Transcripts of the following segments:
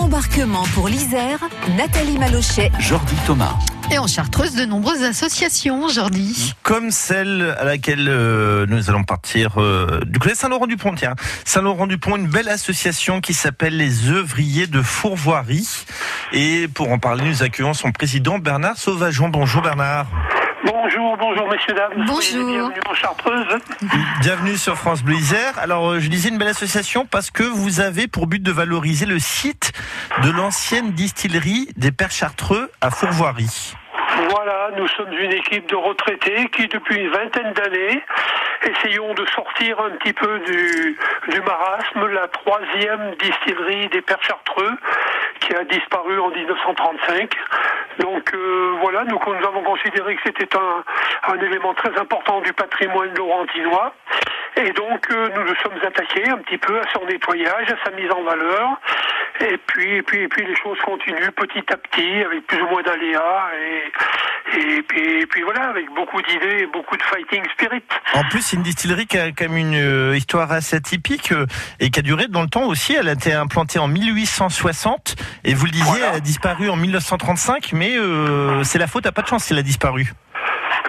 Embarquement pour l'Isère, Nathalie Malochet. Jordi Thomas. Et en Chartreuse, de nombreuses associations aujourd'hui. Comme celle à laquelle euh, nous allons partir euh, du côté Saint-Laurent-du-Pont. Tiens, Saint-Laurent-du-Pont, une belle association qui s'appelle les œuvriers de Fourvoirie. Et pour en parler, nous accueillons son président Bernard Sauvageon. Bonjour Bernard. Bonjour, bonjour messieurs, dames. Bonjour. Bienvenus en Chartreuse. Bienvenue sur France Bleu Isère. Alors, euh, je disais une belle association parce que vous avez pour but de valoriser le site de l'ancienne distillerie des Pères Chartreux à Fourvoirie. Voilà, nous sommes une équipe de retraités qui, depuis une vingtaine d'années, essayons de sortir un petit peu du, du marasme, la troisième distillerie des Pères Chartreux, qui a disparu en 1935. Donc euh, voilà, nous, nous avons considéré que c'était un, un élément très important du patrimoine laurentinois. Et donc euh, nous nous sommes attaqués un petit peu à son nettoyage, à sa mise en valeur. Et puis, et puis, et puis les choses continuent petit à petit, avec plus ou moins d'aléas. Et, et, puis, et puis voilà, avec beaucoup d'idées beaucoup de fighting spirit. En plus, c'est une distillerie qui a quand même une euh, histoire assez atypique euh, et qui a duré dans le temps aussi. Elle a été implantée en 1860 et vous le disiez, Voilà. elle a disparu en 1935, mais euh, c'est la faute à pas de chance si elle a disparu.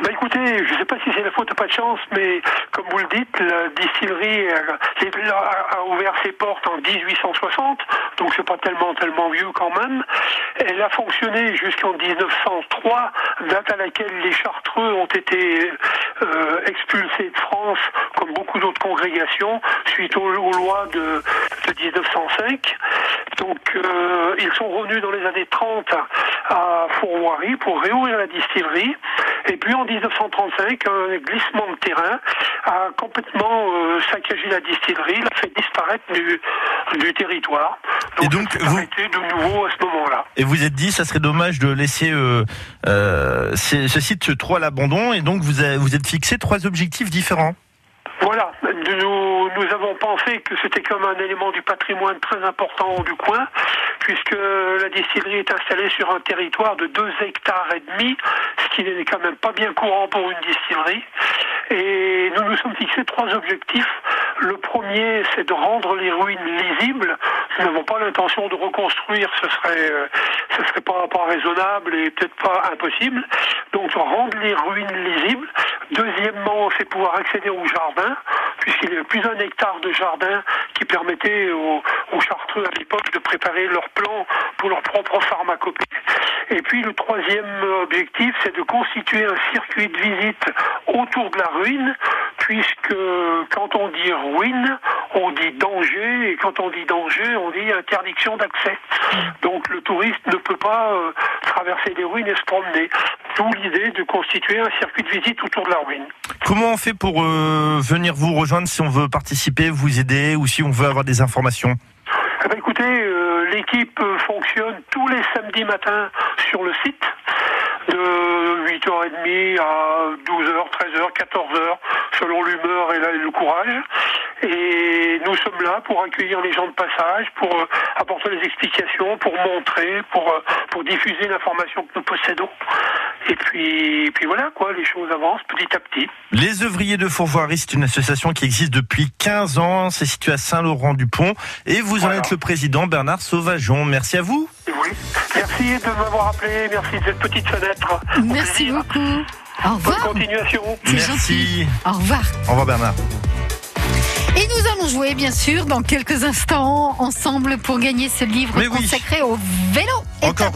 Bah écoutez, je ne sais pas si c'est la faute à pas de chance, mais comme vous le dites, la distillerie a, ouvert ses portes en 1860, donc c'est pas tellement tellement vieux quand même. Elle a fonctionné jusqu'en 1903, date à laquelle les Chartreux ont été euh, expulsés de France, comme beaucoup d'autres congrégations, suite aux, lois de, de 1905. Donc euh, ils sont revenus dans les années 30 à Fourvoirie pour réouvrir la distillerie. Et puis en 1935, un glissement de terrain a complètement euh, saccagé la distillerie, l'a fait disparaître du, du territoire. Et donc, vous- de nouveau à ce moment-là. Et vous êtes dit, ça serait dommage de laisser euh, euh, ce ce site trop à l'abandon, et donc vous avez, vous êtes fixé trois objectifs différents. Voilà, nous, nous avons pensé que c'était comme un élément du patrimoine très important du coin, puisque la distillerie est installée sur un territoire de 2 hectares et demi, ce qui n'est quand même pas bien courant pour une distillerie. Et nous nous sommes fixés trois objectifs. Le premier, c'est de rendre les ruines lisibles. Nous n'avons pas l'intention de reconstruire, ce serait, euh, ce serait pas, pas raisonnable et peut-être pas impossible. Donc rendre les ruines lisibles. Deuxièmement, c'est pouvoir accéder au jardin, puisqu'il y avait plus d'un hectare de jardin qui permettait aux, aux chartreux à l'époque de préparer leurs plans pour leur propre pharmacopée. Et puis le troisième objectif, c'est de constituer un circuit de visite autour de la ruine, puisque quand on dit ruine, on dit danger, et quand on dit danger, on dit interdiction d'accès. Donc le touriste ne peut pas euh, traverser les ruines et se promener. D'où l'idée de constituer un circuit de visite autour de la ruine. Comment on fait pour euh, venir vous rejoindre si on veut participer, vous aider, ou si on veut avoir des informations? Eh ben, écoutez, euh, l'équipe fonctionne tous les samedis matins sur le site de 8h30 à 12h, 13h, 14h, selon l'humeur et le courage. Et nous sommes là pour accueillir les gens de passage, pour euh, apporter des explications, pour montrer, pour, euh, pour diffuser l'information que nous possédons. Et puis, et puis voilà, quoi, les choses avancent petit à petit. Les œuvriers de Fourvoirie, c'est une association qui existe depuis 15 ans, c'est situé à Saint-Laurent-du-Pont, et vous en êtes le président Bernard Sauvageon. Merci à vous. Oui. Merci de m'avoir appelé, merci de cette petite fenêtre. Merci beaucoup. Au Bonne revoir. continuation. C'est Merci. Au revoir. Au revoir Bernard. Et nous allons jouer, bien sûr, dans quelques instants, ensemble pour gagner ce livre Mais oui. consacré au vélo. Encore